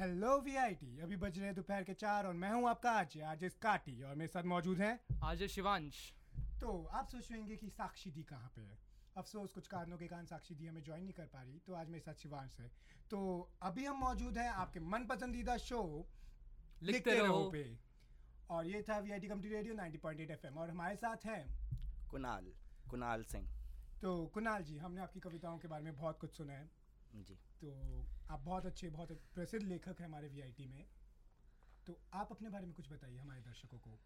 Hello VIT अभी बज रहे हैं दोपहर के चार और मैं हूँ आपका आज आज इस काटी और मेरे साथ मौजूद हैं। आज है शिवांश। तो आप सोच रहे होंगे कि साक्षी दी कहाँ पे है? अफसोस कुछ कारणों के कारण साक्षी दी हमें ज्वाइन नहीं कर पा रही तो आज मेरे साथ शिवांश है। तो अभी हम मौजूद हैं आपके मन पसंदीदा शो लिखते रहो। पे। और ये था V I T radio 90.8 FM और हमारे साथ हैं कुणाल कुणाल सिंह। तो कुणाल जी हमने आपकी कविताओं के बारे में बहुत कुछ सुना है। जी। तो आप बहुत अच्छे बहुत प्रसिद्ध लेखक हैं हमारे वीआईटी में। तो आप अपने बारे में कुछ बताइए हमारे दर्शकों को।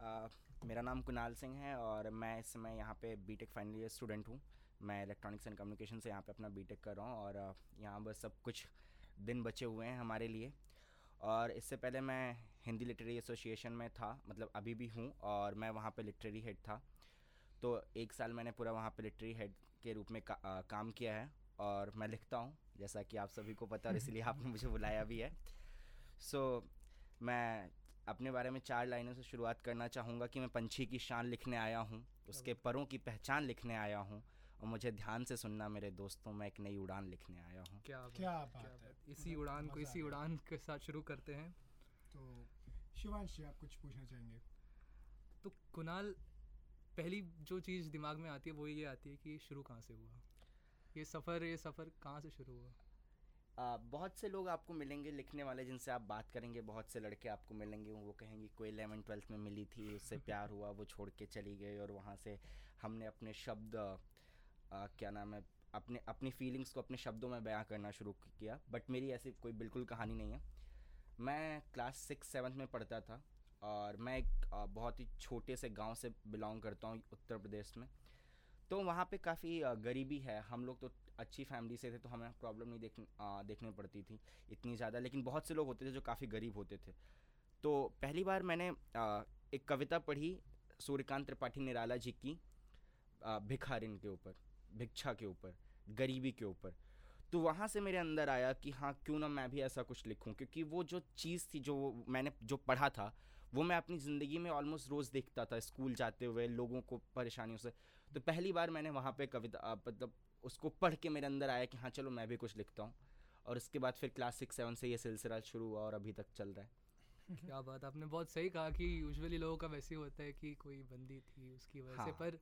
आ, मेरा नाम कुणाल सिंह है और मैं इस समय यहाँ पे बीटेक फाइनल ईयर स्टूडेंट हूँ। मैं इलेक्ट्रॉनिक्स एंड कम्युनिकेशन से यहाँ पे अपना बीटेक कर रहा हूँ और यहाँ बस सब कुछ दिन बचे हुए हैं हमारे लिए। और इससे पहले मैं हिंदी लिटरेरी एसोसिएशन में था मतलब अभी भी हूँ और मैं वहाँ पे लिटरेरी हेड था। तो एक साल मैंने पूरा वहाँ पे लिटरेरी हेड के रूप में का, आ, काम किया है। और मैं लिखता हूँ जैसा कि आप सभी को पता और इसलिए आपने मुझे बुलाया भी है। सो so, मैं अपने बारे में चार लाइनों से शुरुआत करना चाहूँगा कि मैं पंछी की शान लिखने आया हूँ उसके परों की पहचान लिखने आया हूँ और मुझे ध्यान से सुनना मेरे दोस्तों मैं एक नई उड़ान लिखने आया हूँ। क्या बात, क्या बात, बात क्या है। बात। इसी उड़ान को इसी उड़ान के साथ शुरू करते हैं। तो शिवांश जी आप कुछ पूछना चाहेंगे? तो कुणाल पहली जो चीज़ दिमाग में आती है वो ये आती है कि शुरू कहाँ से हुआ? ये सफ़र ये सफ़र कहाँ से शुरू हुआ? आ, बहुत से लोग आपको मिलेंगे लिखने वाले जिनसे आप बात करेंगे बहुत से लड़के आपको मिलेंगे वो कहेंगे कोई इलेवन ट्वेल्थ में मिली थी उससे प्यार हुआ वो छोड़ के चली गई और वहाँ से हमने अपने शब्द आ, क्या नाम है अपने अपनी फीलिंग्स को अपने शब्दों में बयां करना शुरू किया बट मेरी ऐसी कोई बिल्कुल कहानी नहीं है। मैं क्लास सिक्स सेवन्थ में पढ़ता था और मैं एक बहुत ही छोटे से गाँव से बिलोंग करता हूँ उत्तर प्रदेश में। तो वहाँ पे काफ़ी गरीबी है। हम लोग तो अच्छी फैमिली से थे तो हमें प्रॉब्लम नहीं देख आ, देखने पड़ती थी इतनी ज़्यादा। लेकिन बहुत से लोग होते थे जो काफ़ी गरीब होते थे। तो पहली बार मैंने आ, एक कविता पढ़ी सूर्यकांत त्रिपाठी निराला जी की भिखारिन के ऊपर भिक्षा के ऊपर गरीबी के ऊपर। तो वहाँ से मेरे अंदर आया कि हाँ क्यों ना मैं भी ऐसा कुछ लिखूं? क्योंकि वो जो चीज़ थी जो मैंने जो पढ़ा था वो मैं अपनी ज़िंदगी में ऑलमोस्ट रोज़ देखता था स्कूल जाते हुए लोगों को परेशानियों से। तो पहली बार मैंने वहाँ पे कविता मतलब उसको पढ़ के मेरे अंदर आया कि हाँ चलो मैं भी कुछ लिखता हूँ। और उसके बाद फिर क्लास सिक्स सेवन से ये सिलसिला शुरू हुआ और अभी तक चल रहा है। क्या बात आपने बहुत सही कहा कि यूजुअली लोगों का वैसे ही होता है कि कोई बंदी थी उसकी वजह से हाँ। पर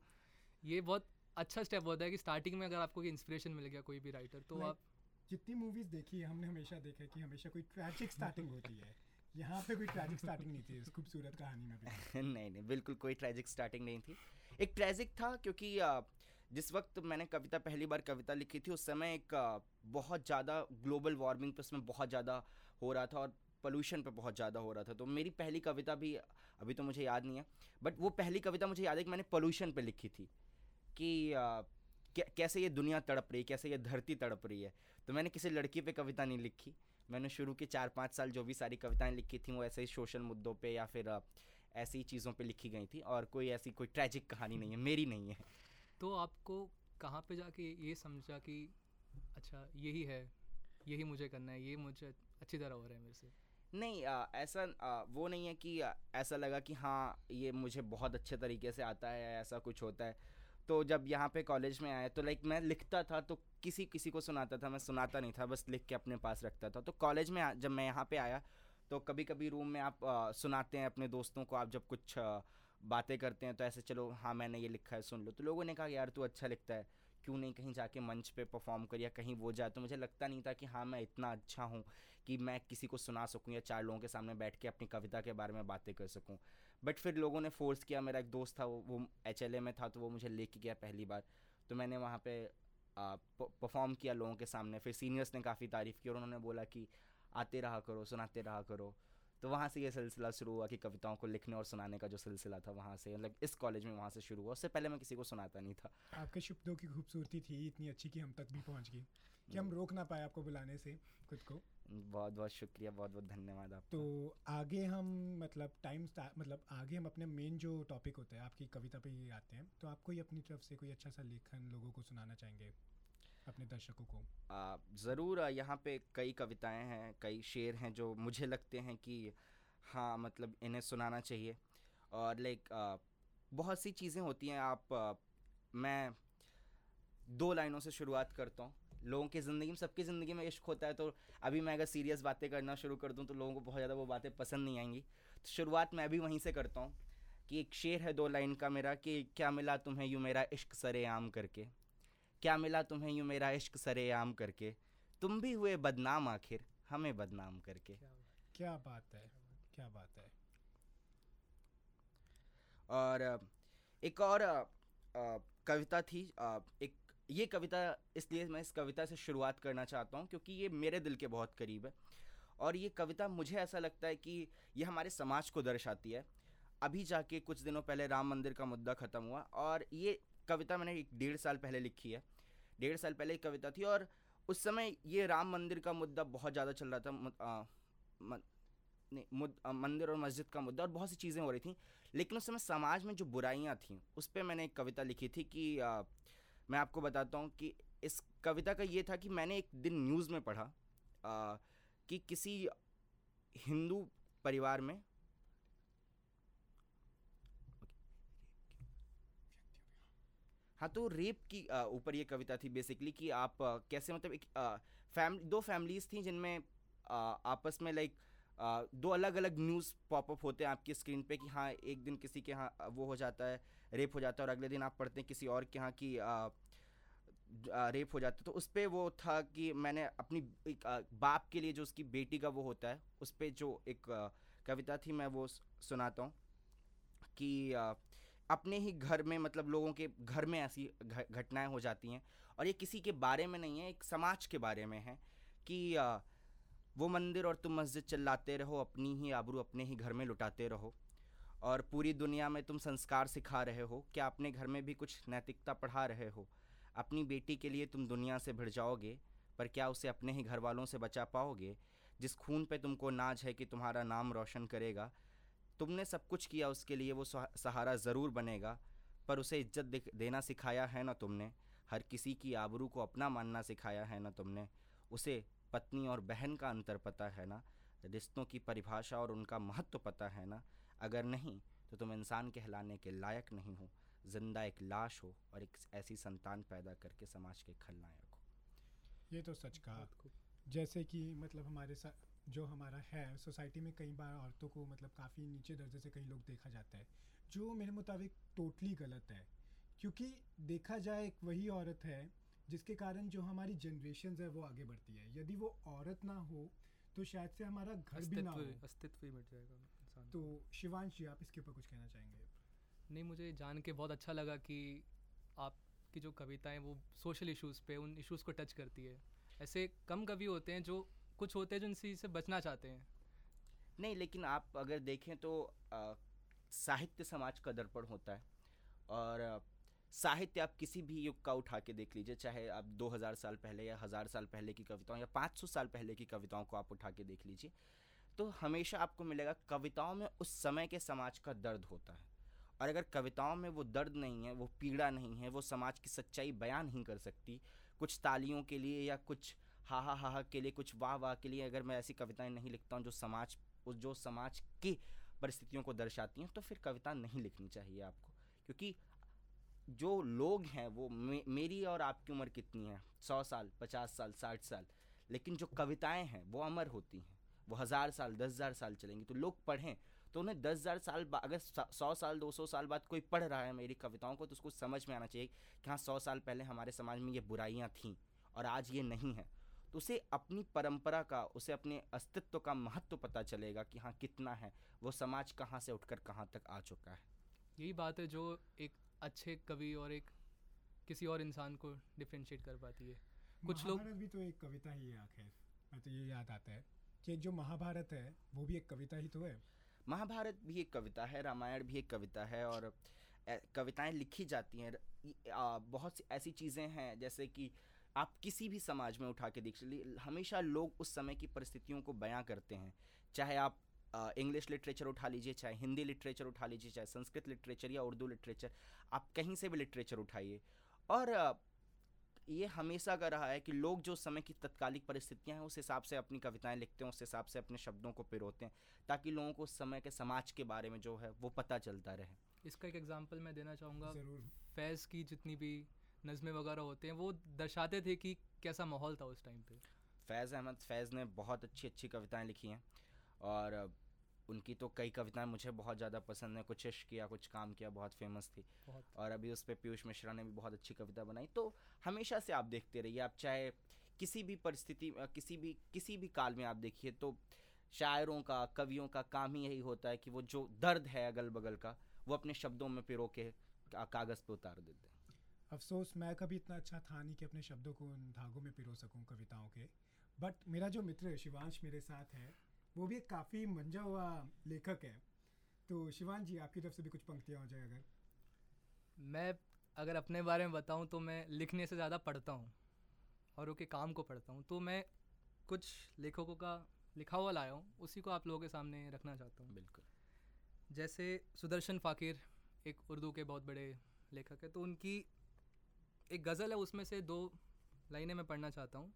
ये बहुत अच्छा स्टेप होता है कि स्टार्टिंग में अगर आपको इंस्पिरेशन मिल गया कोई भी राइटर तो आप जितनी मूवीज़ देखी है हमने हमेशा देखा है कि हमेशा कोई ट्रैजिक स्टार्टिंग होती है। यहाँ पे कोई ट्रैजिक स्टार्टिंग नहीं थी इस खूबसूरत कहानी में भी। नहीं नहीं बिल्कुल कोई ट्रैजिक स्टार्टिंग नहीं थी। एक ट्रेजिक था क्योंकि जिस वक्त मैंने कविता, पहली बार कविता लिखी थी, उस समय एक बहुत ज़्यादा ग्लोबल वार्मिंग पे उसमें बहुत ज़्यादा हो रहा था और पोल्यूशन पे बहुत ज़्यादा हो रहा था। तो मेरी पहली कविता भी अभी तो मुझे याद नहीं है बट वो पहली कविता मुझे याद है कि मैंने पोल्यूशन पे लिखी थी कि कैसे ये दुनिया तड़प रही है, कैसे ये धरती तड़प रही है। तो मैंने किसी लड़की पे कविता नहीं लिखी। मैंने शुरू के चार पाँच साल जो भी सारी कविताएँ लिखी थी, वो ऐसे ही सोशल मुद्दों पे या फिर ऐसी चीज़ों पे लिखी गई थी और कोई ऐसी कोई ट्रैजिक कहानी नहीं है मेरी नहीं है। तो आपको कहाँ पे जाके ये समझा कि अच्छा यही है यही मुझे करना है ये मुझे अच्छी तरह हो रहा है मेरे से नहीं अ, ऐसा अ, वो नहीं है कि अ, ऐसा लगा कि हाँ ये मुझे बहुत अच्छे तरीके से आता है ऐसा कुछ होता है। तो जब यहाँ पे कॉलेज में आया तो लाइक मैं लिखता था तो किसी किसी को सुनाता था मैं सुनाता नहीं था बस लिख के अपने पास रखता था। तो कॉलेज में आ- जब मैं यहाँ पे आया तो कभी कभी रूम में आप अ, सुनाते हैं अपने दोस्तों को आप जब कुछ बातें करते हैं तो ऐसे चलो हाँ मैंने ये लिखा है सुन लो। तो लोगों ने कहा यार तू अच्छा लिखता है। क्यों नहीं कहीं जाके मंच पे परफॉर्म कर या कहीं वो जाए तो मुझे लगता नहीं था कि हाँ मैं इतना अच्छा हूँ कि मैं किसी को सुना सकूँ या चार लोगों के सामने बैठ के अपनी कविता के बारे में बातें कर सकूँ। बट फिर लोगों ने फोर्स किया मेरा एक दोस्त था वो वो एचएलए में था तो वो मुझे लेके गया पहली बार। तो मैंने वहाँ पे परफॉर्म किया लोगों के सामने। फिर सीनियर्स ने काफ़ी तारीफ़ की और उन्होंने बोला कि आते रहा करो सुनाते रहा करो। तो वहाँ से ये सिलसिला शुरू हुआ कि कविताओं को लिखने और सुनाने का जो सिलसिला था वहाँ से मतलब इस कॉलेज में वहाँ से शुरू हुआ। उससे पहले मैं किसी को सुनाता नहीं था। आपके शब्दों की खूबसूरती थी इतनी अच्छी कि हम तक भी पहुँच गई कि हम रोक ना पाए आपको बुलाने से खुद को। बहुत बहुत शुक्रिया बहुत बहुत धन्यवाद आप तो आगे हम मतलब टाइम मतलब आगे हम अपने मेन जो टॉपिक होता है आपकी कविता पे ही आते हैं। तो आप कोई अपनी तरफ़ से कोई अच्छा सा लेखन लोगों को सुनाना चाहेंगे? अपने दर्शकों को? ज़रूर यहाँ पे कई कविताएँ हैं कई शेर हैं जो मुझे लगते हैं कि हाँ मतलब इन्हें सुनाना चाहिए। और लाइक बहुत सी चीज़ें होती हैं आप आ, मैं दो लाइनों से शुरुआत करता हूँ। लोगों की ज़िंदगी में सबकी ज़िंदगी में इश्क होता है तो अभी मैं अगर सीरियस बातें करना शुरू कर दूँ तो लोगों को बहुत ज़्यादा वो बातें पसंद नहीं आएँगी। तो शुरुआत मैं भी वहीं से करता हूँ कि एक शेर है दो लाइन का मेरा कि क्या मिला तुम्हें यूँ मेरा इश्क सरे आम करके? क्या मिला तुम्हें यूँ मेरा इश्क सरे आम करके? तुम भी हुए बदनाम आखिर हमें बदनाम करके। क्या बात है क्या बात है। और एक और अ, अ, कविता थी अ, एक ये कविता इसलिए मैं इस कविता से शुरुआत करना चाहता हूँ क्योंकि ये मेरे दिल के बहुत करीब है। और ये कविता मुझे ऐसा लगता है कि ये हमारे समाज को दर्शाती है। अभी जाके कुछ दिनों पहले राम मंदिर का मुद्दा ख़त्म हुआ और ये कविता मैंने एक डेढ़ साल पहले लिखी है। डेढ़ साल पहले एक कविता थी और उस समय ये राम मंदिर का मुद्दा बहुत ज़्यादा चल रहा था मु- अ, मन- नहीं मुद, अ, मंदिर और मस्जिद का मुद्दा और बहुत सी चीज़ें हो रही थी। लेकिन उस समय समाज में जो बुराइयाँ थीं उस पर मैंने एक कविता लिखी थी कि अ, मैं आपको बताता हूँ कि इस कविता का ये था कि मैंने एक दिन न्यूज़ में पढ़ा अ, कि किसी हिंदू परिवार में हाँ तो रेप की ऊपर ये कविता थी बेसिकली कि आप कैसे मतलब एक फैमिली दो फैमिलीज़ थी जिनमें आपस में लाइक दो अलग अलग न्यूज़ पॉपअप होते हैं आपकी स्क्रीन पे कि हाँ एक दिन किसी के यहाँ वो हो जाता है रेप हो जाता है और अगले दिन आप पढ़ते हैं किसी और के यहाँ की रेप हो जाता है। तो उस पर वो था कि मैंने अपनी, एक बाप के लिए जो उसकी बेटी का वो होता है, उस पर जो एक कविता थी, मैं वो सुनाता हूँ कि अपने ही घर में मतलब लोगों के घर में ऐसी घटनाएँ हो जाती हैं। और ये किसी के बारे में नहीं है एक समाज के बारे में है कि अ, वो मंदिर और तुम मस्जिद चिल्लाते रहो अपनी ही आबरू अपने ही घर में लुटाते रहो। और पूरी दुनिया में तुम संस्कार सिखा रहे हो क्या अपने घर में भी कुछ नैतिकता पढ़ा रहे हो? अपनी बेटी के लिए तुम दुनिया से भिड़ जाओगे पर क्या उसे अपने ही घर वालों से बचा पाओगे? जिस खून पे तुमको नाज है कि तुम्हारा नाम रोशन करेगा तुमने सब कुछ किया उसके लिए वो सहारा ज़रूर बनेगा पर उसे इज़्ज़त देना सिखाया है ना तुमने? हर किसी की आबरू को अपना मानना सिखाया है ना तुमने? उसे पत्नी और बहन का अंतर पता है ना? रिश्तों की परिभाषा और उनका महत्व पता है ना? अगर नहीं तो तुम इंसान कहलाने के लायक नहीं हो। ज़िंदा एक लाश हो और एक ऐसी संतान पैदा करके समाज के खलनायक हो। ये तो सच कहा। जैसे कि मतलब हमारे साथ जो हमारा है सोसाइटी में कई बार औरतों को मतलब काफ़ी नीचे दर्जे से कई लोग देखा जाता है जो मेरे मुताबिक टोटली गलत है। क्योंकि देखा जाए एक वही औरत है जिसके कारण जो हमारी जनरेशन है वो आगे बढ़ती है। यदि वो औरत ना हो तो शायद से हमारा घर भी ना हो। अस्तित्व ही मिट जाएगा तो शिवांश जी आप इसके ऊपर कुछ कहना चाहेंगे? नहीं मुझे जान के बहुत अच्छा लगा कि आपकी जो कविताएँ वो सोशल इश्यूज़ पे उन इश्यूज़ को टच करती है। ऐसे कम कवि होते हैं जो कुछ होते हैं जो इनसे से बचना चाहते हैं। नहीं लेकिन आप अगर देखें तो अ, साहित्य समाज का दर्पण होता है। और अ, साहित्य आप किसी भी युग का उठा के देख लीजिए चाहे आप 2000 साल पहले या हज़ार साल पहले की कविताओं या 500 साल पहले की कविताओं को आप उठा के देख लीजिए तो हमेशा आपको मिलेगा कविताओं में उस समय के समाज का दर्द होता है। और अगर कविताओं में वो दर्द नहीं है वो पीड़ा नहीं है वो समाज की सच्चाई बयान नहीं कर सकती कुछ तालियों के लिए या कुछ हा हा हा के लिए कुछ वाह वाह के लिए अगर मैं ऐसी कविताएँ नहीं लिखता हूँ जो समाज उस जो समाज की परिस्थितियों को दर्शाती हैं तो फिर कविता नहीं लिखनी चाहिए आपको। क्योंकि जो लोग हैं वो मे, मेरी और आपकी उम्र कितनी है? सौ साल पचास साल साठ साल। लेकिन जो कविताएँ हैं वो अमर होती हैं। वो हज़ार साल दस हज़ार साल चलेंगी। तो लोग पढ़ें। तो उन्हें दस हज़ार साल अगर सौ साल दो सौ साल बाद कोई पढ़ रहा है मेरी कविताओं को तो उसको समझ में आना चाहिए कि हाँ सौ साल पहले हमारे समाज में ये बुराइयाँ थीं और आज ये नहीं है। तो उसे अपनी परंपरा का उसे अपने अस्तित्व का महत्व पता चलेगा कि हाँ कितना है। वो समाज कहाँ से उठकर कहाँ तक आ चुका है। यही बात है जो एक अच्छे कवि और एक किसी और इंसान को डिफ्रेंशिएट कर पाती है। कुछ लोग महाभारत भी तो एक कविता ही है आखिर। मैं तो ये याद आता है कि जो महाभारत है वो भी एक कविता ही तो है। महाभारत भी एक कविता है रामायण भी एक कविता है और कविताएँ लिखी जाती हैं। बहुत सी ऐसी चीज़ें हैं जैसे कि आप किसी भी समाज में उठा के देख लीजिए हमेशा लोग उस समय की परिस्थितियों को बयां करते हैं। चाहे आप इंग्लिश लिटरेचर उठा लीजिए चाहे हिंदी लिटरेचर उठा लीजिए चाहे संस्कृत लिटरेचर या उर्दू लिटरेचर आप कहीं से भी लिटरेचर उठाइए। और आ, ये हमेशा का रहा है कि लोग जो समय की तत्कालिक परिस्थितियाँ हैं उस हिसाब से अपनी कविताएँ लिखते हैं उस हिसाब से अपने शब्दों को पिरोते हैं ताकि लोगों को उस समय के समाज के बारे में जो है वो पता चलता रहे। इसका एक एग्जांपल मैं देना चाहूँगा। फैज़ की जितनी भी नज़में वगैरह होते हैं वो दर्शाते थे कि कैसा माहौल था उस टाइम पे। फैज़ अहमद फैज़ ने बहुत अच्छी अच्छी कविताएँ लिखी हैं और उनकी तो कई कविताएँ मुझे बहुत ज़्यादा पसंद है। कुछ इश्क किया कुछ काम किया बहुत फ़ेमस थी। बहुत। और अभी उस पर पीयूष मिश्रा ने भी बहुत अच्छी कविता बनाई। तो हमेशा से आप देखते रहिए आप चाहे किसी भी परिस्थिति किसी भी किसी भी काल में आप देखिए तो शायरों का कवियों का काम ही यही होता है कि वो जो दर्द है अगल बगल का वो अपने शब्दों में पिरो के कागज़ पे उतार देते हैं। अफसोस मैं कभी इतना अच्छा था नहीं कि अपने शब्दों को उन धागों में पिरो सकूँ कविताओं के। बट मेरा जो मित्र शिवांश मेरे साथ है वो भी एक काफ़ी मंजा हुआ लेखक है। तो शिवांश जी आपकी तरफ़ से भी कुछ पंक्तियाँ हो जाए अगर। मैं अगर अपने बारे में बताऊँ तो मैं लिखने से ज़्यादा पढ़ता हूँ और उनके काम को पढ़ता हूँ। तो मैं कुछ लेखकों का लिखा हुआ लाया हूँ उसी को आप लोगों के सामने रखना चाहता हूँ। बिल्कुल। जैसे सुदर्शन फ़ाकिर एक उर्दू के बहुत बड़े लेखक है तो उनकी एक गज़ल है उसमें से दो लाइनें मैं पढ़ना चाहता हूँ।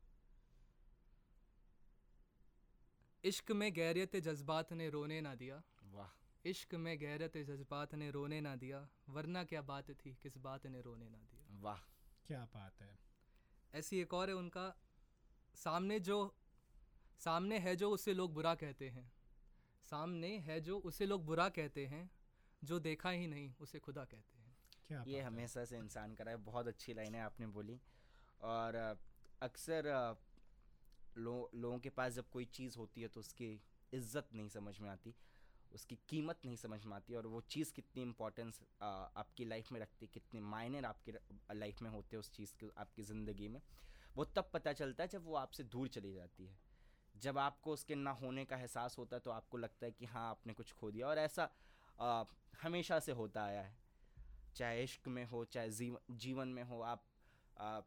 इश्क में गैरियत जज्बात ने रोने ना दिया। वाह। इश्क में गैरत जज्बात ने रोने ना दिया वरना क्या बात थी किस बात ने रोने ना दिया। वाह। क्या बात है। ऐसी एक और है उनका सामने जो सामने है जो उसे लोग बुरा कहते हैं। सामने है जो उसे लोग बुरा कहते हैं जो देखा ही नहीं उसे खुदा कहते हैं। ये हमेशा से इंसान का रहा है बहुत अच्छी लाइनें आपने बोली। और अक्सर लो, लोगों के पास जब कोई चीज़ होती है तो उसकी इज़्ज़त नहीं समझ में आती उसकी कीमत नहीं समझ में आती और वो चीज़ कितनी इम्पोर्टेंस आपकी लाइफ में रखती कितने मायने आपकी लाइफ में होते हैं उस चीज़ के आपकी ज़िंदगी में वो तब पता चलता है जब वो आपसे दूर चली जाती है। जब आपको उसके ना होने का एहसास होता है तो आपको लगता है कि हाँ आपने कुछ खो दिया और ऐसा अ, हमेशा से होता आया है। चाहे इश्क में हो चाहे जीवन जीवन में हो आप आ,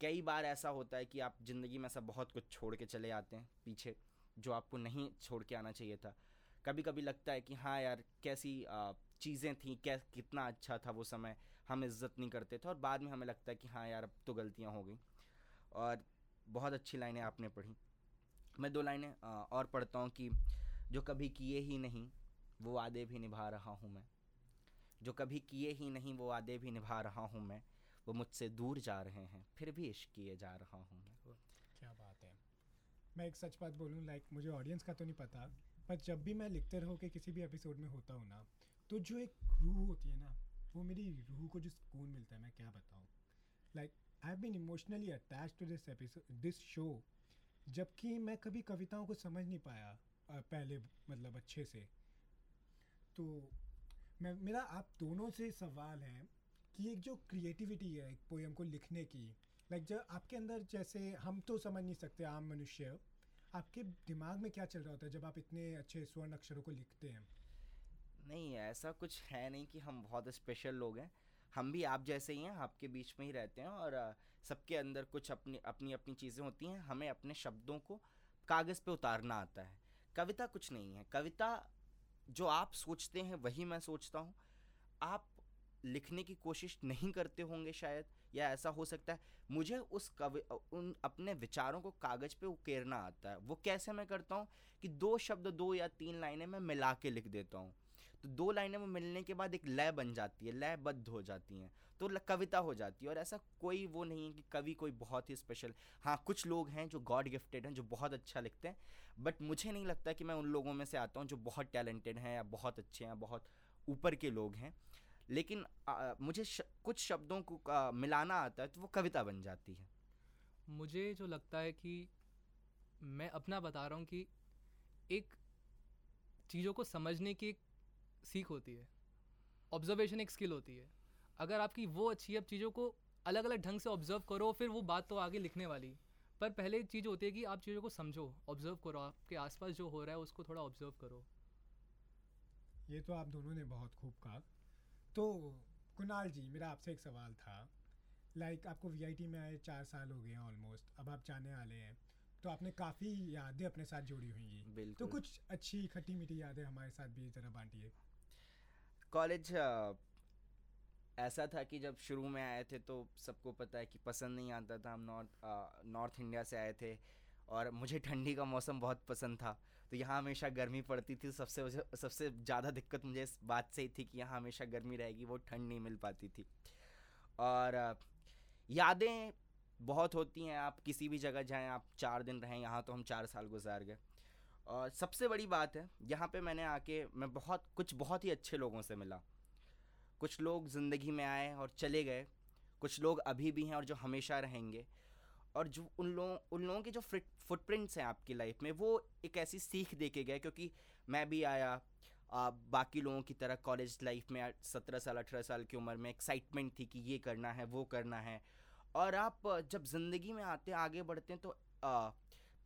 कई बार ऐसा होता है कि आप ज़िंदगी में ऐसा बहुत कुछ छोड़ के चले आते हैं पीछे जो आपको नहीं छोड़ के आना चाहिए था। कभी कभी लगता है कि हाँ यार कैसी चीज़ें थी कै कितना अच्छा था वो समय हम इज़्ज़त नहीं करते थे और बाद में हमें लगता है कि हाँ यार अब तो गलतियाँ हो गई। और बहुत अच्छी लाइनें आपने पढ़ी। मैं दो लाइनें और पढ़ता हूँ कि जो कभी किए ही नहीं वो वादे भी निभा रहा हूँ मैं। जो कभी किए ही नहीं, वो वादे भी निभा रहा हूँ मैं। वो मुझसे दूर जा रहे हैं, फिर भी इश्क किए जा रहा हूँ मैं। क्या बात है। मैं एक सच बात बोलूँ लाइक मुझे ऑडियंस का तो नहीं पता, पर जब भी मैं लिखते रहो के किसी भी एपिसोड में होता हूँ ना तो जो एक रूह होती है ना, वो मेरी रूह को जो सुकून मिलता है, मैं क्या बताऊँ। Like I been emotionally attach to this episode this show जबकि मैं कभी कविताओं को समझ नहीं पाया पहले मतलब अच्छे से। तो मैं, मेरा आप दोनों से सवाल है कि एक जो क्रिएटिविटी है एक पोएम को लिखने की लाइक जब आपके अंदर जैसे हम तो समझ नहीं सकते, आम मनुष्य, आपके दिमाग में क्या चल रहा होता है जब आप इतने अच्छे स्वर्ण अक्षरों को लिखते हैं? नहीं, ऐसा कुछ है नहीं कि हम बहुत स्पेशल लोग हैं। हम भी आप जैसे ही हैं, आपके बीच में ही रहते हैं और सबके अंदर कुछ अपनी अपनी अपनी चीज़ें होती हैं। हमें अपने शब्दों को कागज़ पे उतारना आता है। कविता कुछ नहीं है। कविता जो आप सोचते हैं, वही मैं सोचता हूँ। आप लिखने की कोशिश नहीं करते होंगे शायद, या ऐसा हो सकता है। मुझे उस कवि उन अपने विचारों को कागज़ पे उकेरना आता है। वो कैसे मैं करता हूँ कि दो शब्द, दो या तीन लाइनें मैं मिला के लिख देता हूँ। तो दो लाइनें में मिलने के बाद एक लय बन जाती है लयबद्ध हो जाती हैं तो कविता हो जाती है और ऐसा कोई वो नहीं है कि कवि कोई बहुत ही स्पेशल हाँ कुछ लोग हैं जो गॉड गिफ्टेड हैं जो बहुत अच्छा लिखते हैं बट मुझे नहीं लगता कि मैं उन लोगों में से आता हूँ जो बहुत टैलेंटेड हैं या बहुत अच्छे हैं बहुत ऊपर के लोग हैं। लेकिन आ, मुझे श, कुछ शब्दों को आ, मिलाना आता है तो वो कविता बन जाती है। मुझे जो लगता है कि मैं अपना बता रहा हूँ कि एक चीज़ों को समझने की एक सीख होती है। ऑब्जर्वेशन एक स्किल होती है। अगर आपकी वो अच्छी है अब चीज़ों को अलग अलग ढंग से ऑब्ज़र्व करो फिर वो बात तो आगे लिखने वाली। पर पहले एक चीज़ होती है कि आप चीज़ों को समझो ऑब्ज़र्व करो। आपके आसपास जो हो रहा है उसको थोड़ा ऑब्ज़र्व करो। ये तो आप दोनों ने बहुत खूब कहा। तो कुणाल जी मेरा आपसे एक सवाल था। लाइक like, आपको वीआईटी में आए चार साल हो गए हैं ऑलमोस्ट अब आप जाने वाले हैं। तो आपने काफ़ी यादें अपने साथ जोड़ी हुई तो कुछ अच्छी खट्टी मीठी यादें हमारे साथ भी ज़रा बांटिए। कॉलेज ऐसा था कि जब शुरू में आए थे तो सबको पता है कि पसंद नहीं आता था। हम नॉर्थ नॉर्थ इंडिया से आए थे और मुझे ठंडी का मौसम बहुत पसंद था। तो यहाँ हमेशा गर्मी पड़ती थी। सबसे सबसे ज़्यादा दिक्कत मुझे इस बात से ही थी कि यहाँ हमेशा गर्मी रहेगी, वो ठंड नहीं मिल पाती थी। और यादें बहुत होती हैं। आप किसी भी जगह जाएँ, आप चार दिन रहें, यहाँ तो हम चार साल गुजार गए। और सबसे बड़ी बात है यहाँ पे मैंने आके मैं बहुत कुछ बहुत ही अच्छे लोगों से मिला। कुछ लोग ज़िंदगी में आए और चले गए कुछ लोग अभी भी हैं और जो हमेशा रहेंगे। और जो उन लोगों उन लोगों के जो फुटप्रिंट्स हैं आपकी लाइफ में वो एक ऐसी सीख दे के गए क्योंकि मैं भी आया आ, बाकी लोगों की तरह कॉलेज लाइफ में सत्रह साल अठारह साल की उम्र में एक्साइटमेंट थी कि ये करना है वो करना है। और आप जब ज़िंदगी में आते आगे बढ़ते हैं तो आ,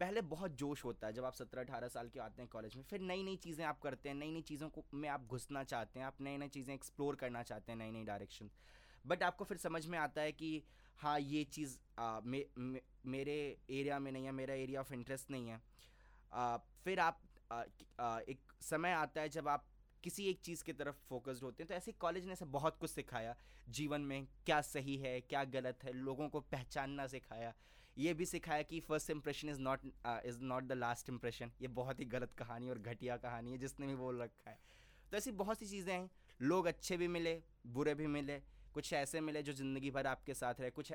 पहले बहुत जोश होता है जब आप सत्रह अठारह साल के आते हैं कॉलेज में फिर नई नई चीज़ें आप करते हैं नई नई चीज़ों को में आप घुसना चाहते हैं आप नई नई चीज़ें एक्सप्लोर करना चाहते हैं नई नई डायरेक्शन बट आपको फिर समझ में आता है कि हाँ ये चीज़ मे, मे, मेरे एरिया में नहीं है मेरा एरिया ऑफ़ इंटरेस्ट नहीं है। आ, फिर आप आ, आ, एक समय आता है जब आप किसी एक चीज़ की तरफ़ फोकस्ड होते हैं तो ऐसे कॉलेज ने ऐसे बहुत कुछ सिखाया जीवन में क्या सही है क्या गलत है लोगों को पहचानना सिखाया। ये भी सिखाया कि first impression is not is not the last impression ये बहुत ही गलत कहानी और घटिया कहानी है, जिसने भी बोल रखा है। तो ऐसी बहुत सी चीज़ें हैं। लोग अच्छे भी मिले, बुरे भी मिले, कुछ ऐसे मिले जो ज़िंदगी भर आपके साथ रहे। कुछ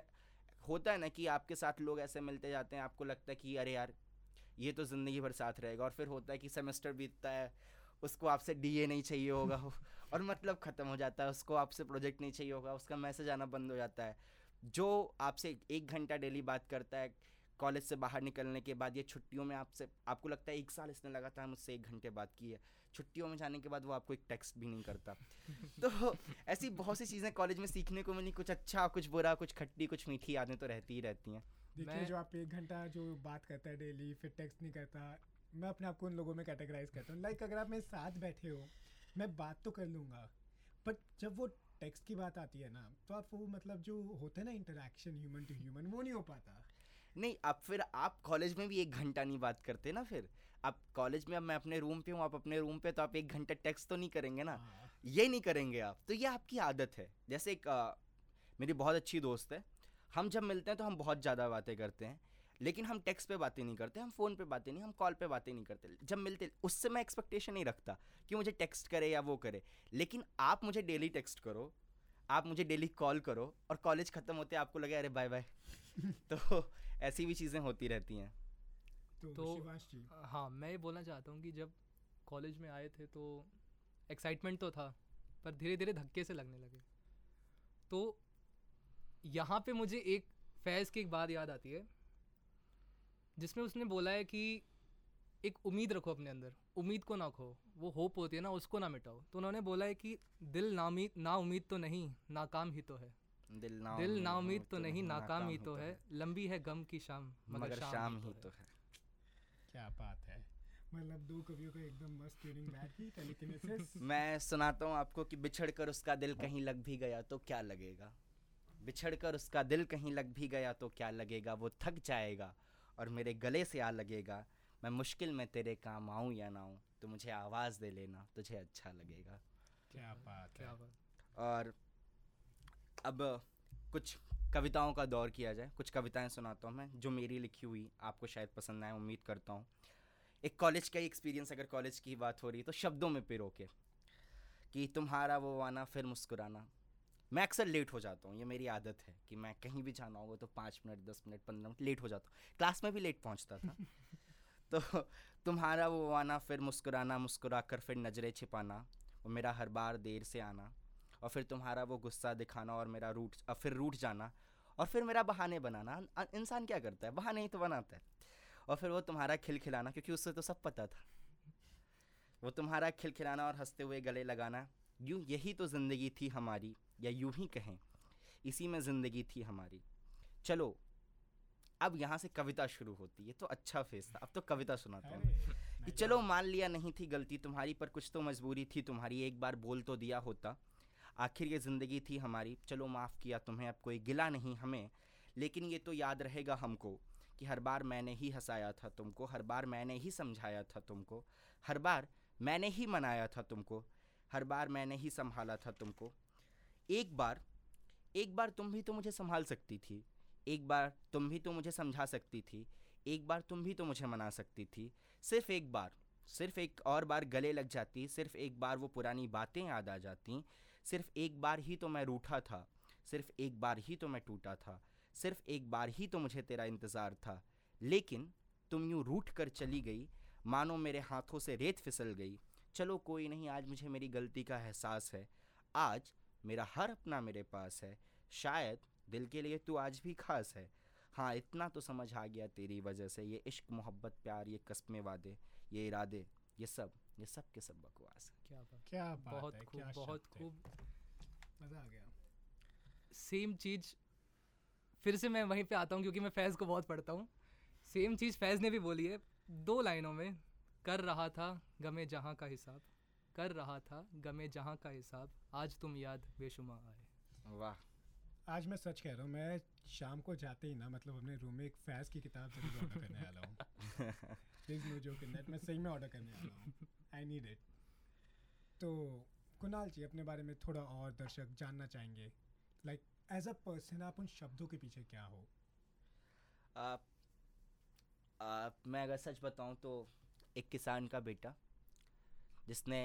होता है ना कि आपके साथ लोग ऐसे मिलते जाते हैं, आपको लगता है कि अरे यार, ये तो ज़िंदगी भर साथ रहेगा। और फिर होता है कि सेमेस्टर बीतता है, उसको आपसे डीए नहीं चाहिए होगा। और मतलब ख़त्म हो जाता है, उसको आपसे प्रोजेक्ट नहीं चाहिए होगा, उसका मैसेज आना बंद हो जाता है। जो आपसे एक घंटा डेली बात करता है कॉलेज से बाहर निकलने के बाद ये छुट्टियों में आपसे आपको लगता है एक साल इसने लगातार मुझसे एक घंटे बात की है। छुट्टियों में जाने के बाद वो आपको एक टेक्स्ट भी नहीं करता। तो ऐसी बहुत सी चीज़ें कॉलेज में सीखने को मिली कुछ अच्छा कुछ बुरा कुछ खट्टी कुछ मीठी यादें तो रहती ही रहती हैं। देखिए जो आप एक घंटा जो बात करता है डेली फिर टेक्स्ट नहीं करता मैं अपने आप को उन लोगों में कैटेगराइज करता हूँ। लाइक अगर आप मेरे साथ बैठे हो मैं बात तो कर लूँगा बट जब वो टेक्स्ट की बात आती है ना तो आप वो मतलब जो होता है ना इंटरेक्शन ह्यूमन टू ह्यूमन वो नहीं हो पाता। नहीं अब फिर आप कॉलेज में भी एक घंटा नहीं बात करते ना फिर? आप कॉलेज में अब मैं अपने रूम पे हूँ आप अपने रूम पे तो आप एक घंटा टेक्स्ट तो नहीं करेंगे ना? हाँ। ये नहीं करेंगे आप। तो ये आपकी आदत है। जैसे एक आ, मेरी बहुत अच्छी दोस्त है। हम जब मिलते हैं तो हम बहुत ज़्यादा बातें करते हैं। लेकिन हम टेक्स्ट पे बातें नहीं करते हम फ़ोन पे बातें नहीं हम कॉल पे बातें नहीं करते। जब मिलते उससे मैं एक्सपेक्टेशन नहीं रखता कि मुझे टेक्स्ट करे या वो करे। लेकिन आप मुझे डेली टेक्स्ट करो आप मुझे डेली कॉल करो और कॉलेज ख़त्म होते आपको लगे अरे बाय बाय तो ऐसी भी चीज़ें होती रहती हैं। तो, तो हाँ मैं ये बोलना चाहता हूँ कि जब कॉलेज में आए थे तो एक्साइटमेंट तो था पर धीरे धीरे धक्के से लगने लगे। तो यहाँ पे मुझे एक फैज़ की एक बात याद आती है। जिसमें उसने बोला है कि एक उम्मीद रखो अपने अंदर उम्मीद को ना खो वो होप होती है ना उसको ना मिटाओ। तो उन्होंने बोला है कि दिल ना उम्मीद ना उम्मीद तो नहीं नाकाम ही तो है। दिल ना दिल ना उम्मीद तो, तो नहीं नाकाम ही तो, तो है। लंबी है गम की शाम मगर शाम ही तो है। क्या बात है। मतलब दो कवियों का एकदम मस्त ट्यूनिंग बैठी टेलीकिनेसिस मैं सुनाता हूँ आपको कि बिछड़ कर उसका दिल कहीं लग भी गया तो क्या लगेगा? बिछड़ कर उसका दिल कहीं लग भी गया तो क्या लगेगा? वो थक जाएगा और मेरे गले से आ लगेगा मैं मुश्किल में तेरे काम आऊँ या ना आऊँ तो मुझे आवाज़ दे लेना तुझे अच्छा लगेगा। क्या बात क्या बात। और अब कुछ कविताओं का दौर किया जाए कुछ कविताएँ सुनाता हूँ मैं जो मेरी लिखी हुई आपको शायद पसंद आए उम्मीद करता हूँ। एक कॉलेज का एक्सपीरियंस अगर कॉलेज की बात हो रही है तो शब्दों में पिरो के कि तुम्हारा वो आना फिर मुस्कुराना। मैं अक्सर लेट हो जाता हूँ ये मेरी आदत है कि मैं कहीं भी जाना होगा तो पाँच मिनट दस मिनट पंद्रह मिनट लेट हो जाता हूँ। क्लास में भी लेट पहुँचता था। तो तुम्हारा वो आना फिर मुस्कुराना मुस्कुरा कर फिर नज़रें छिपाना वो मेरा हर बार देर से आना और फिर तुम्हारा वो गुस्सा दिखाना और मेरा रूट और फिर रूट जाना और फिर मेरा बहाने बनाना। इंसान क्या करता है? बहाने ही तो बनाता है। और फिर वो तुम्हारा खिलखिलाना क्योंकि उससे तो सब पता था। वो तुम्हारा खिलखिलाना और हँसते हुए गले लगाना यूँ यही तो ज़िंदगी थी हमारी या यूँ ही कहें इसी में ज़िंदगी थी हमारी। चलो अब यहाँ से कविता शुरू होती है तो अच्छा फेस था अब तो कविता सुनाता हूँ। कि चलो मान लिया नहीं थी गलती तुम्हारी पर कुछ तो मजबूरी थी तुम्हारी एक बार बोल तो दिया होता आखिर ये ज़िंदगी थी हमारी चलो माफ़ किया तुम्हें अब कोई गिला नहीं हमें लेकिन ये तो याद रहेगा हमको कि हर बार मैंने ही हंसाया था तुमको हर बार मैंने ही समझाया था तुमको हर बार मैंने ही मनाया था तुमको हर बार मैंने ही संभाला था तुमको। एक बार एक बार तुम भी तो मुझे संभाल सकती थी। एक बार तुम भी तो मुझे समझा सकती थी। एक बार तुम भी तो मुझे मना सकती थी। सिर्फ़ एक बार, सिर्फ़ एक और बार गले लग जाती, सिर्फ़ एक बार वो पुरानी बातें याद आ जाती, सिर्फ़ एक बार ही तो मैं रूठा था, सिर्फ़ एक बार ही तो मैं टूटा था, सिर्फ़ एक बार ही तो मुझे तेरा इंतज़ार था। लेकिन तुम यूँ रूठ कर चली गई, मानो मेरे हाथों से रेत फिसल गई। चलो कोई नहीं आज मुझे मेरी गलती का एहसास है। आज मेरा हर अपना मेरे पास है। शायद दिल के लिए तू आज भी खास है। हाँ इतना तो समझ आ गया तेरी वजह से। ये इश्क मोहब्बत प्यार ये कस्में वादे ये इरादे ये सब ये सब के सब बकवास है। क्या बात क्या बात बहुत है खूब बहुत खूब। मज़ा आ गया। सेम चीज़ फिर से मैं वहीं पे आता हूँ क्योंकि मैं फैज़ को बहुत पढ़ता हूँ। सेम चीज़ फैज़ ने भी बोली है दो लाइनों में कर रहा था गमे जहाँ का हिसाब कर रहा था गमे जहाँ का हिसाब आज तुम याद बेशुमार आए। वाह। आज मैं सच कह रहा हूँ मैं शाम को जाते ही ना मतलब अपने रूम में एक फैज की किताब ज़रूर ऑर्डर करने वाला हूँ। Please no joke in that मैं सही में ऑर्डर करने वाला हूँ। आई नीड इट तो कुणाल जी अपने बारे में थोड़ा और दर्शक जानना चाहेंगे। लाइक एज अ पर्सन आप उन शब्दों के पीछे क्या हो? आ, आ, मैं अगर सच बताऊँ तो एक किसान का बेटा जिसने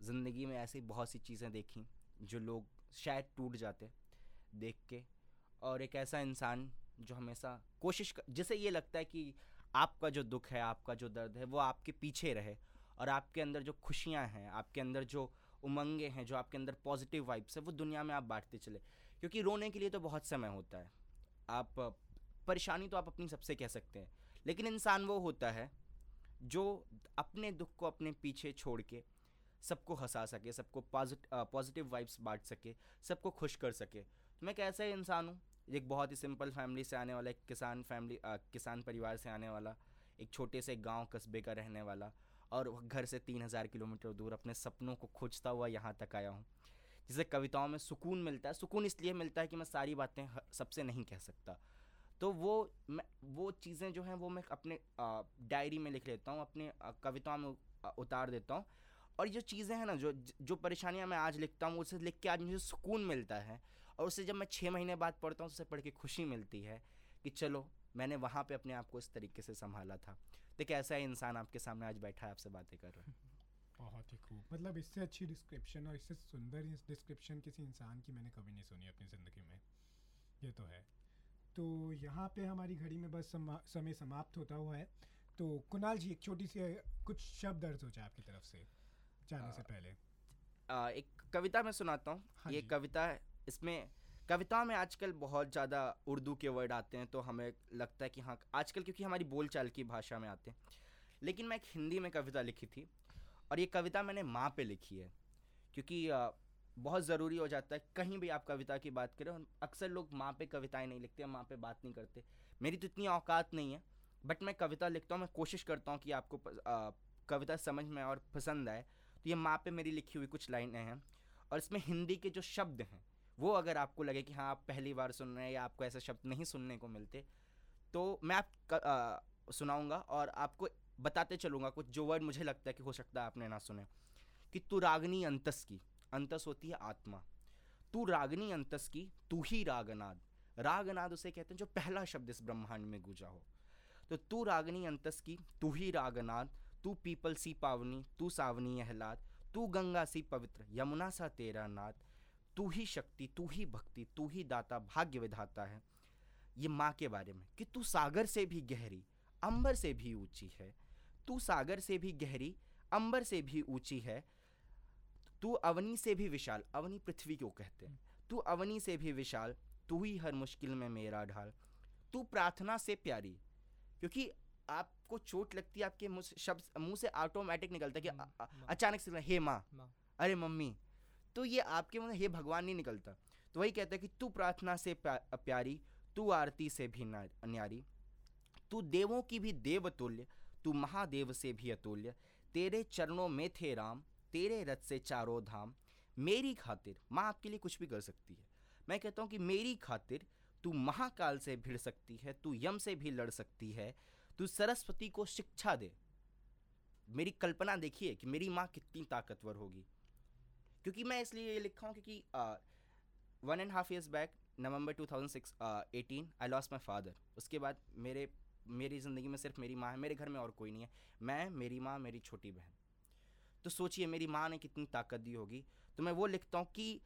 ज़िंदगी में ऐसी बहुत सी चीज़ें देखी जो लोग शायद टूट जाते देख के। और एक ऐसा इंसान जो हमेशा कोशिश कर, जिसे ये लगता है कि आपका जो दुख है आपका जो दर्द है वो आपके पीछे रहे और आपके अंदर जो खुशियाँ हैं आपके अंदर जो उमंगे हैं जो आपके अंदर पॉजिटिव वाइब्स है वो दुनिया में आप बांटते चले। क्योंकि रोने के लिए तो बहुत समय होता है। आप परेशानी तो आप अपनी सबसे कह सकते हैं लेकिन इंसान वो होता है जो अपने दुख को अपने पीछे छोड़ के सबको हंसा सके, सबको पॉजिटिव वाइब्स बांट सके, सबको खुश कर सके। तो मैं कैसा इंसान हूँ, एक बहुत ही सिंपल फैमिली से आने वाला, एक किसान फैमिली किसान परिवार से आने वाला, एक छोटे से गाँव कस्बे का रहने वाला और घर से तीन हज़ार किलोमीटर दूर अपने सपनों को खोजता हुआ यहाँ तक आया हूँ। जिसे कविताओं में सुकून मिलता है, सुकून इसलिए मिलता है कि मैं सारी बातें सबसे नहीं कह सकता। तो वो मैं, वो चीज़ें जो हैं वो मैं अपने डायरी में लिख लेता हूँ, अपने कविताओं में उतार देता हूँ। और जो चीज़ें हैं ना, जो जो परेशानियाँ मैं आज लिखता हूँ, उसे लिख के आज मुझे सुकून मिलता है। और उसे जब मैं छः महीने बाद पढ़ता हूँ उसे पढ़ के खुशी मिलती है कि चलो, मैंने वहाँ पे अपने आप को इस तरीके से संभाला था। तो कैसा है इंसान आपके सामने आज बैठा है, आपसे बातें कर रहा है? बहुत ही खूब। मतलब इससे अच्छी डिस्क्रिप्शन और इससे सुंदर डिस्क्रिप्शन किसी इंसान की मैंने कभी नहीं सुनी अपनी ज़िंदगी में। ये तो है। तो यहाँ पे हमारी घड़ी में बस समा, समय समाप्त होता हुआ है। तो कुणाल जी एक छोटी सी कुछ शब्द अर्ज़ हो जाए आपकी तरफ़ से जाने आ, से पहले। आ, एक कविता मैं सुनाता हूँ। हाँ ये कविता है इसमें कविता में आजकल बहुत ज़्यादा उर्दू के वर्ड आते हैं तो हमें लगता है कि हाँ आजकल क्योंकि हमारी बोलचाल की भाषा में आते हैं। लेकिन मैं एक हिंदी में कविता लिखी थी और ये कविता मैंने माँ पे लिखी है क्योंकि बहुत ज़रूरी हो जाता है कहीं भी आप कविता की बात करें और अक्सर लोग माँ पे कविताएँ नहीं लिखते माँ पे बात नहीं करते। मेरी तो इतनी औकात नहीं है बट मैं कविता लिखता हूँ मैं कोशिश करता हूँ कि आपको आ, कविता समझ में और पसंद आए। तो ये माँ पे मेरी लिखी हुई कुछ लाइनें हैं और इसमें हिंदी के जो शब्द हैं वो अगर आपको लगे कि हाँ आप पहली बार सुन रहे हैं या आपको ऐसे शब्द नहीं सुनने को मिलते तो मैं आप सुनाऊँगा और आपको बताते चलूँगा कुछ जो वर्ड मुझे लगता है कि हो सकता है आपने ना सुने। कि तू रागनी अंतस की अंतस होती है आत्मा। तू रागनी अंतस की, तू ही रागनाद। रागनाद उसे कहते हैं जो पहला शब्द इस ब्रह्मांड में गूंजा हो। तो तू रागनी अंतस की, तू ही रागनाद, तू पीपल सी पावनी, तू सावनी अहलाद तू गंगा सी पवित्र, यमुना सा तेरा नाद, तू ही शक्ति, तू ही भक्ति, तू ही दाता भाग्य विधाता है। ये माँ के बारे में कि तू सागर से भी गहरी, अंबर से भी ऊँची है। तू सागर से भी गहरी, अंबर से भी ऊँची है। तू अवनी से भी विशाल अवनी पृथ्वी को कहते हैं तू अवनी से भी विशाल तू ही हर मुश्किल में मेरा ढाल तू प्रार्थना से प्यारी क्योंकि आपको चोट लगती है आपके मुँह से शब्द मुँह से ऑटोमेटिक निकलता है कि अ- अ- माँ। अचानक से हे माँ माँ। अरे मम्मी तो ये आपके मुँह से हे भगवान नहीं निकलता तो वही कहता है कि तू प्रार्थना से प्यारी तू आरती से भी न्यारी तू देवों की भी देवतुल्य तू महादेव से भी अतुल्य तेरे चरणों में थे राम तेरे रथ से चारों धाम मेरी खातिर, माँ आपके लिए कुछ भी कर सकती है। मैं कहता हूँ कि मेरी खातिर तू महाकाल से भिड़ सकती है, तू यम से भी लड़ सकती है, तू सरस्वती को शिक्षा दे। मेरी कल्पना देखिए कि मेरी माँ कितनी ताकतवर होगी। क्योंकि मैं इसलिए ये लिखा हूँ क्योंकि one and half years back November 2006 18 I loss my father उसके बाद मेरे, मेरी ज़िंदगी में सिर्फ़ मेरी माँ है, मेरे घर में और कोई नहीं है। मैं, मेरी माँ, मेरी छोटी बहन। तो सोचिए मेरी माँ ने कितनी ताकत दी होगी। तो मैं वो लिखता हूँ कि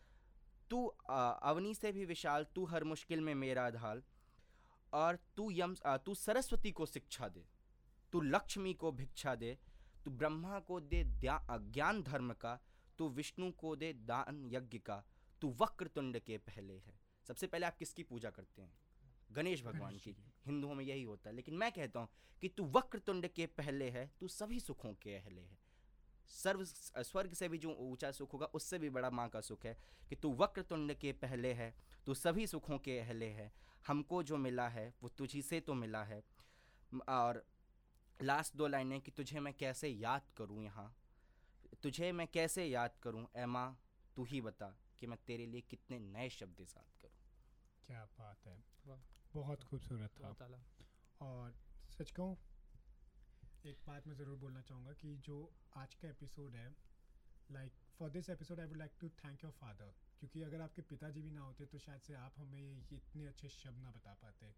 तू अवनी से भी विशाल तू हर मुश्किल में मेरा ढाल और तू यम तू सरस्वती को शिक्षा दे तू लक्ष्मी को भिक्षा दे तू ब्रह्मा को दे ज्ञान धर्म का तू विष्णु को दे दान यज्ञ का तू वक्रतुंड के पहले है। सबसे पहले आप किसकी पूजा करते हैं? गणेश भगवान की। की। हिंदुओं में यही होता है। लेकिन मैं कहता हूँ कि तू वक्रतुंड के पहले है तू सभी सुखों के अहले है। सर्व स्वर्ग से भी जो ऊँचा सुख होगा उससे भी बड़ा माँ का सुख है कि तू वक्रतुंड के पहले है तू सभी सुखों के अहले है। हमको जो मिला है वो तुझी से तो मिला है। और लास्ट दो लाइनें कि तुझे मैं कैसे याद करूँ यहाँ? तुझे मैं कैसे याद करूँ? ए माँ तू ही बता कि मैं तेरे लिए कितने नए शब्द ईजाद करूँ। क्या बात है। वाह। बहुत खूबसूरत था। और सच कहूँ एक बात मैं ज़रूर बोलना चाहूँगा कि जो आज का एपिसोड है like for this episode I would like to thank your father क्योंकि अगर आपके पिताजी भी ना होते तो शायद से आप हमें ये इतने अच्छे शब्द ना बता पाते।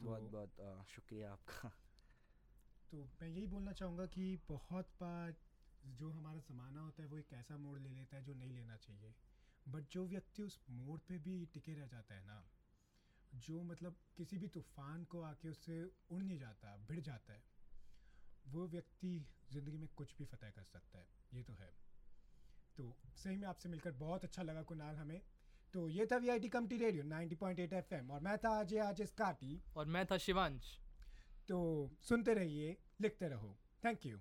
बहुत तो- बहुत अ, शुक्रिया आपका। तो मैं यही बोलना चाहूँगा कि बहुत बार जो हमारा ज़माना होता है वो एक ऐसा मोड़ ले लेता है जो नहीं लेना चाहिए। बट जो व्यक्ति उस मोड़ पे भी टिके रह जाता है ना जो मतलब किसी भी तूफ़ान को आके उससे उड़ नहीं जाता भिड़ जाता है वो व्यक्ति ज़िंदगी में कुछ भी फतेह कर सकता है ये तो है। तो सही में आपसे मिलकर बहुत अच्छा लगा कुणाल हमें। तो ये था V I T community radio ninety point eight F M और मैं था अजय आज स्काटी और मैं था शिवांश। तो सुनते रहिए लिखते रहो। Thank you